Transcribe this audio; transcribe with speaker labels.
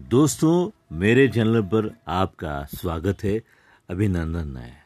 Speaker 1: दोस्तों मेरे चैनल पर आपका स्वागत है। अभिनंदन है